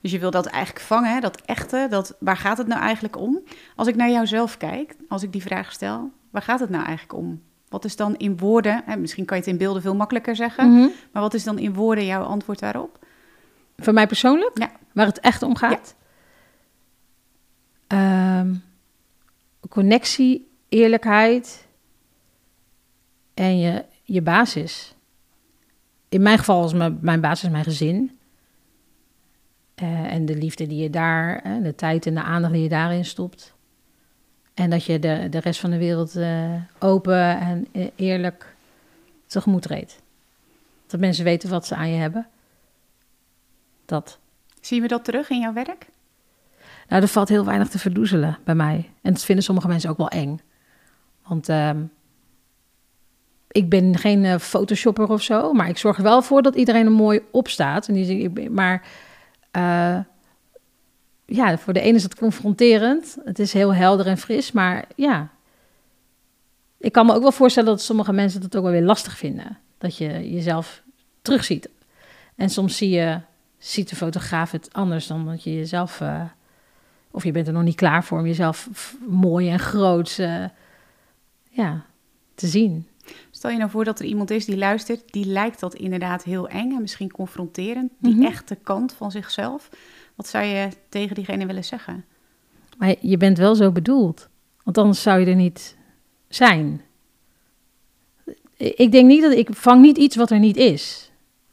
Dus je wil dat eigenlijk vangen, hè, dat echte, dat, waar gaat het nou eigenlijk om? Als ik naar jouzelf kijk, als ik die vraag stel, waar gaat het nou eigenlijk om? Wat is dan in woorden, hè, misschien kan je het in beelden veel makkelijker zeggen, Mhm. maar wat is dan in woorden jouw antwoord daarop? Voor mij persoonlijk? Ja. Waar het echt om gaat? Ehm, connectie, eerlijkheid en je, je basis. In mijn geval is mijn, mijn basis mijn gezin. Eh, en de liefde die je daar, de tijd en de aandacht die je daarin stopt. En dat je de, de rest van de wereld eh, open en eh, eerlijk tegemoet treedt. Dat mensen weten wat ze aan je hebben. Dat. Zien we dat terug in jouw werk? Nou, er valt heel weinig te verdoezelen bij mij. En dat vinden sommige mensen ook wel eng. Want ehm, ik ben geen eh, photoshopper of zo, maar ik zorg er wel voor dat iedereen er mooi op staat. En die, maar eh, ja, voor de ene is het confronterend. Het is heel helder en fris, maar ja. Ik kan me ook wel voorstellen dat sommige mensen het ook wel weer lastig vinden. Dat je jezelf terugziet. En soms zie je, ziet de fotograaf het anders dan dat je jezelf... eh, of je bent er nog niet klaar voor om jezelf mooi en groot eh, ja, te zien. Stel je nou voor dat er iemand is die luistert, die lijkt dat inderdaad heel eng en misschien confronterend, die Mhm. echte kant van zichzelf. Wat zou je tegen diegene willen zeggen? Maar je bent wel zo bedoeld. Want anders zou je er niet zijn. Ik denk niet dat ik vang niet iets wat er niet is.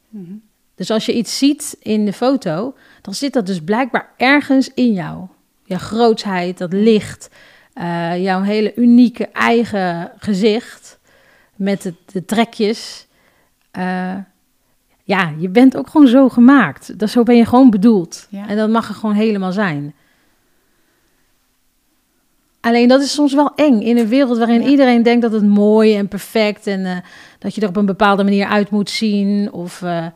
Mhm. Dus als je iets ziet in de foto, dan zit dat dus blijkbaar ergens in jou. Je grootsheid, dat licht, eh, jouw hele unieke eigen gezicht met de, de trekjes. Eh, ja, je bent ook gewoon zo gemaakt. Dat, zo ben je gewoon bedoeld. Ja. En dat mag er gewoon helemaal zijn. Alleen dat is soms wel eng in een wereld waarin Ja. iedereen denkt dat het mooi en perfect en eh, dat je er op een bepaalde manier uit moet zien. Of eh,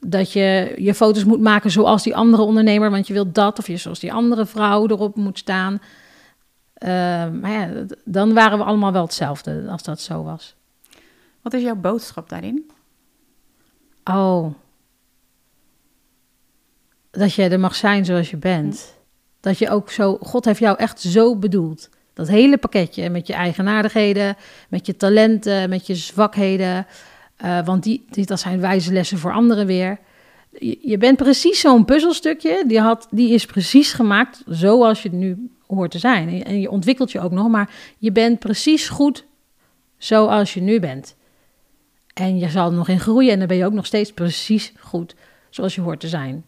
dat je je foto's moet maken zoals die andere ondernemer, want je wilt dat. Of je zoals die andere vrouw erop moet staan. Eh, maar ja, dan waren we allemaal wel hetzelfde als dat zo was. Wat is jouw boodschap daarin? Oh. Dat je er mag zijn zoals je bent. Dat je ook zo, God heeft jou echt zo bedoeld. Dat hele pakketje met je eigenaardigheden, met je talenten, met je zwakheden. Eh, want die, die, dat zijn wijze lessen voor anderen weer. Je, je bent precies zo'n puzzelstukje. Die, had, die is precies gemaakt zoals je nu hoort te zijn. En je ontwikkelt je ook nog, maar je bent precies goed zoals je nu bent. En je zal er nog in groeien en dan ben je ook nog steeds precies goed zoals je hoort te zijn.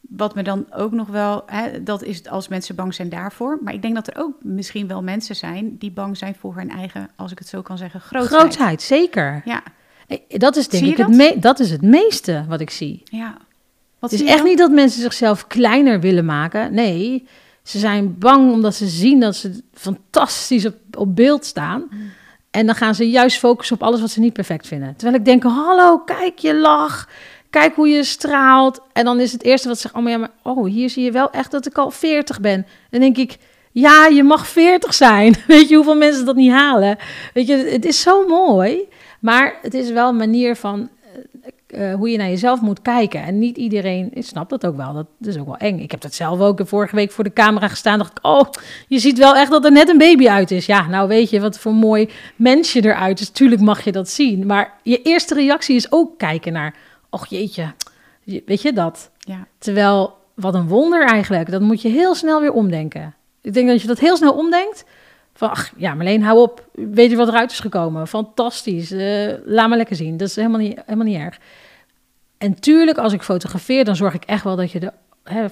Wat me dan ook nog wel, hè, dat is als mensen bang zijn daarvoor. Maar ik denk dat er ook misschien wel mensen zijn die bang zijn voor hun eigen, als ik het zo kan zeggen, grootheid. Grootheid, zeker. Ja, Eh, Dat is denk ik het, me- dat is het meeste wat ik zie. ja. Wat Het is echt dan? niet dat mensen zichzelf kleiner willen maken. Nee, ze zijn bang omdat ze zien dat ze fantastisch op, op beeld staan. Mm. En dan gaan ze juist focussen op alles wat ze niet perfect vinden. Terwijl ik denk, hallo, kijk je lach. Kijk hoe je straalt. En dan is het eerste wat ze zeggen, oh, oh, hier zie je wel echt dat ik al 40 ben. Dan denk ik, ja, je mag 40 zijn. *laughs* Weet je hoeveel mensen dat niet halen? Weet je, het is zo mooi. Maar het is wel een manier van eh, hoe je naar jezelf moet kijken. En niet iedereen, ik snap dat ook wel, dat is ook wel eng. Ik heb dat zelf ook vorige week voor de camera gestaan. dacht ik, oh, je ziet wel echt dat er net een baby uit is. Ja, nou weet je wat voor mooi mensje eruit is. Tuurlijk mag je dat zien. Maar je eerste reactie is ook kijken naar, och jeetje, Je- weet je dat? Ja. Terwijl, wat een wonder eigenlijk. Dat moet je heel snel weer omdenken. Ik denk dat je dat heel snel omdenkt. Van, ach, ja, Marleen, hou op. Weet je wat eruit is gekomen? Fantastisch. Eh, laat maar lekker zien. Dat is helemaal niet, helemaal niet erg. En tuurlijk, als ik fotografeer, dan zorg ik echt wel dat je er hè,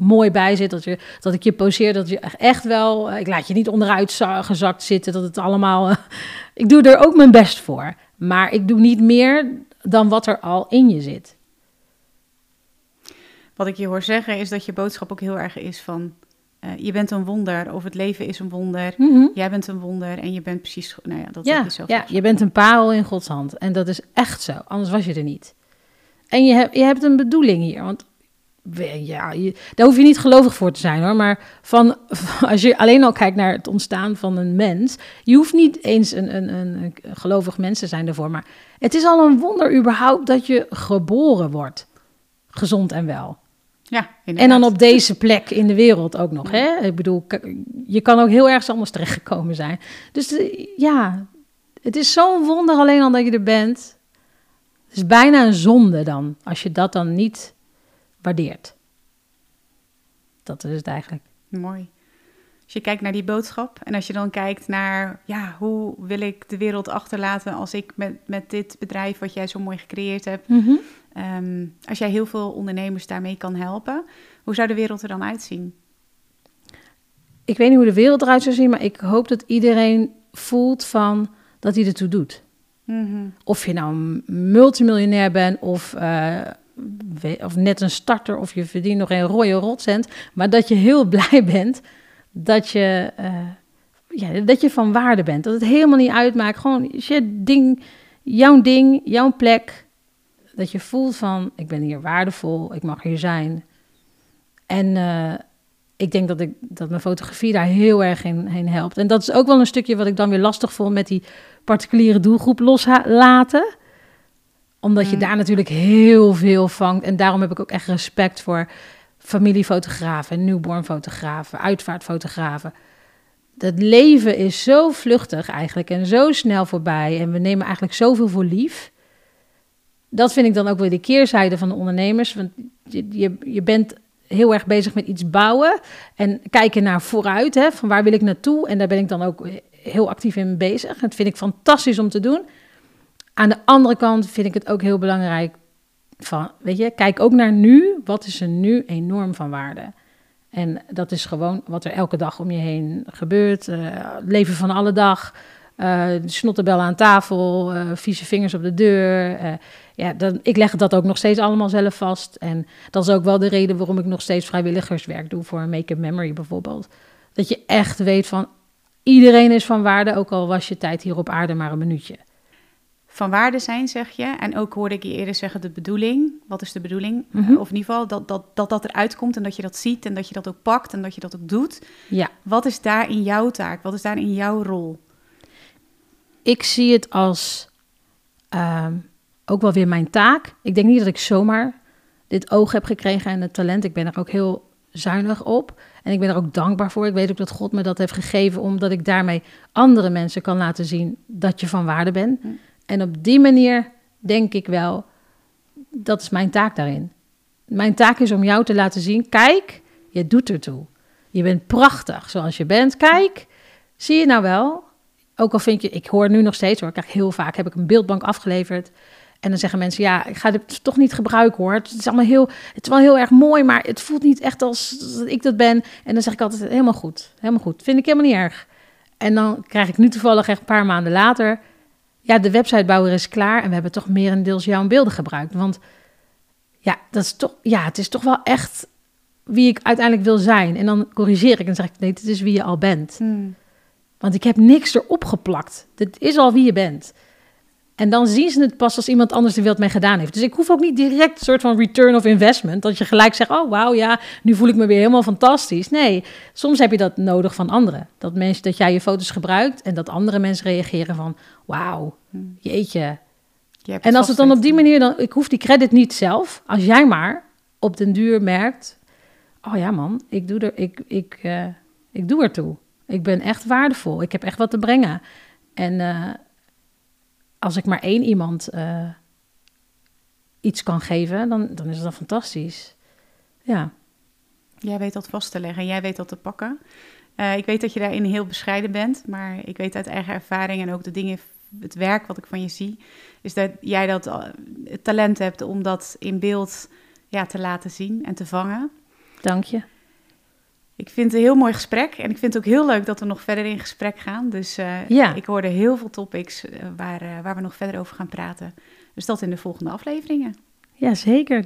mooi bij zit. Dat, je, dat ik je poseer, dat je echt- wel... eh, Ik laat je niet onderuit za- gezakt zitten, dat het allemaal... eh, *laughs* ik doe er ook mijn best voor. Maar ik doe niet meer dan wat er al in je zit. Wat ik je hoor zeggen is dat je boodschap ook heel erg is van... eh, je bent een wonder of het leven is een wonder. Jij bent een wonder en je bent precies... Nou ja, dat je zelf ja, je bent een parel in Gods hand. En dat is echt zo. Anders was je er niet. En je, hebt je hebt een bedoeling hier. Want ja, je, daar hoef je niet gelovig voor te zijn hoor. Maar van, *laughs* als je alleen al kijkt naar het ontstaan van een mens. Je hoeft niet eens een, een, een, een gelovig mens te zijn daarvoor. Maar het is al een wonder überhaupt dat je geboren wordt. gezond en wel. Ja, En dan op deze plek in de wereld ook nog. Hè? Ik bedoel, je kan ook heel ergens anders terechtgekomen zijn. Dus ja, het is zo'n wonder alleen al dat je er bent. Het is bijna een zonde dan, als je dat dan niet waardeert. Dat is het eigenlijk. Mooi. Als je kijkt naar die boodschap en als je dan kijkt naar, ja, hoe wil ik de wereld achterlaten als ik met, met dit bedrijf wat jij zo mooi gecreëerd hebt, ehm, als jij heel veel ondernemers daarmee kan helpen, hoe zou de wereld er dan uitzien? Ik weet niet hoe de wereld eruit zou zien, maar ik hoop dat iedereen voelt van dat hij ertoe doet. Mhm. Of je nou een multimiljonair bent of, eh, of net een starter of je verdient nog een rode rotcent. Maar dat je heel *laughs* blij bent dat je, eh, ja, dat je van waarde bent. Dat het helemaal niet uitmaakt. Gewoon je ding, jouw ding, jouw plek. Dat je voelt van ik ben hier waardevol, ik mag hier zijn. En eh, ik denk dat, ik, dat mijn fotografie daar heel erg in, heen helpt. En dat is ook wel een stukje wat ik dan weer lastig vond met die particuliere doelgroep loslaten. Omdat je Mm. daar natuurlijk heel veel vangt. En daarom heb ik ook echt respect voor familiefotografen, newborn fotografen, uitvaartfotografen. Dat leven is zo vluchtig eigenlijk en zo snel voorbij. En we nemen eigenlijk zoveel voor lief. Dat vind ik dan ook weer de keerzijde van de ondernemers. Want je, je, je bent heel erg bezig met iets bouwen. En kijken naar vooruit. Hè, van waar wil ik naartoe? En daar ben ik dan ook heel actief in bezig. Dat vind ik fantastisch om te doen. Aan de andere kant vind ik het ook heel belangrijk van, weet je, kijk ook naar nu. Wat is er nu enorm van waarde? En dat is gewoon wat er elke dag om je heen gebeurt. eh, leven van alle dag. eh snottenbellen aan tafel, eh, vieze vingers op de deur. Eh, ja, dan, ik leg dat ook nog steeds allemaal zelf vast. En dat is ook wel de reden waarom ik nog steeds vrijwilligerswerk doe voor Make a Memory bijvoorbeeld. Dat je echt weet van iedereen is van waarde, ook al was je tijd hier op aarde maar een minuutje. Van waarde zijn, zeg je. En ook hoorde ik je eerder zeggen de bedoeling. Wat is de bedoeling? Mhm. Of in ieder geval dat dat, dat dat eruit komt en dat je dat ziet en dat je dat ook pakt en dat je dat ook doet. Ja, Wat is daar in jouw taak? Wat is daar in jouw rol? ik zie het als ehm, ook wel weer mijn taak. Ik denk niet dat ik zomaar dit oog heb gekregen en het talent. Ik ben er ook heel zuinig op. En ik ben er ook dankbaar voor. Ik weet ook dat God me dat heeft gegeven, omdat ik daarmee andere mensen kan laten zien dat je van waarde bent. En op die manier denk ik wel, dat is mijn taak daarin. Mijn taak is om jou te laten zien, kijk, je doet ertoe. Je bent prachtig zoals je bent. Kijk, zie je nou wel? Ook al vind je, ik hoor nu nog steeds hoor, krijg heel vaak, heb ik een beeldbank afgeleverd. En dan zeggen mensen, ja, ik ga dit toch niet gebruiken hoor. Het is allemaal heel, het is wel heel erg mooi, maar het voelt niet echt als dat ik dat ben. En dan zeg ik altijd, helemaal goed, helemaal goed. Vind ik helemaal niet erg. En dan krijg ik nu toevallig echt een paar maanden later, ja, de websitebouwer is klaar en we hebben toch merendeels jouw beelden gebruikt. Want ja, dat is toch, ja, het is toch wel echt wie ik uiteindelijk wil zijn. En dan corrigeer ik en zeg ik, nee, dit is wie je al bent. Want ik heb niks erop geplakt. Dit is al wie je bent. En dan zien ze het pas als iemand anders er wat mee gedaan heeft. Dus ik hoef ook niet direct een soort van return of investment. Dat je gelijk zegt, oh wauw, ja, nu voel ik me weer helemaal fantastisch. Nee, soms heb je dat nodig van anderen. Dat, mensen, dat jij je foto's gebruikt en dat andere mensen reageren van, wauw, jeetje. Je En als het dan op die manier, dan, ik hoef die credit niet zelf. Als jij maar op den duur merkt, oh ja man, ik doe er, ik, ik, eh, ik doe ertoe. Ik ben echt waardevol. Ik heb echt wat te brengen. En eh, als ik maar één iemand eh, iets kan geven, dan, dan is dat fantastisch. Ja, Jij weet dat vast te leggen en jij weet dat te pakken. Eh, ik weet dat je daarin heel bescheiden bent, maar ik weet uit eigen ervaring en ook de dingen, het werk wat ik van je zie, is dat jij dat eh, het talent hebt om dat in beeld ja, te laten zien en te vangen. dank je. Ik vind het een heel mooi gesprek en ik vind het ook heel leuk dat we nog verder in gesprek gaan. Dus eh, Ja. ik hoorde heel veel topics eh, waar, eh, waar we nog verder over gaan praten. Dus dat in de volgende afleveringen. Ja, zeker.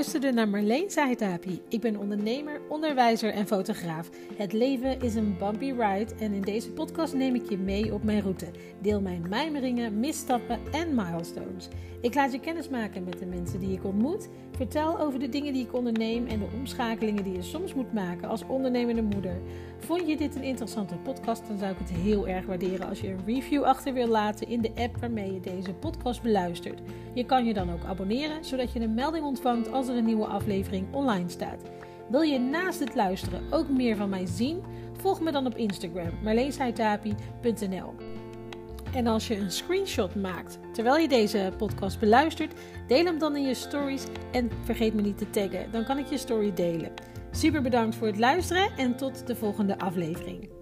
Luisterde naar Marleen Saitapi. Ik ben ondernemer, onderwijzer en fotograaf. Het leven is een bumpy ride en in deze podcast neem ik je mee op mijn route. Deel mijn mijmeringen, misstappen en milestones. Ik laat je kennis maken met de mensen die ik ontmoet. Vertel over de dingen die ik onderneem en de omschakelingen die je soms moet maken als ondernemende moeder. Vond je dit een interessante podcast, dan zou ik het heel erg waarderen als je een review achter wil laten in de app waarmee je deze podcast beluistert. Je kan je dan ook abonneren, zodat je een melding ontvangt als er een nieuwe aflevering online staat. Wil je naast het luisteren ook meer van mij zien? Volg me dan op Instagram, marleensaitapi.nl. En als je een screenshot maakt terwijl je deze podcast beluistert, deel hem dan in je stories en vergeet me niet te taggen. Dan kan ik je story delen. Super bedankt voor het luisteren en tot de volgende aflevering.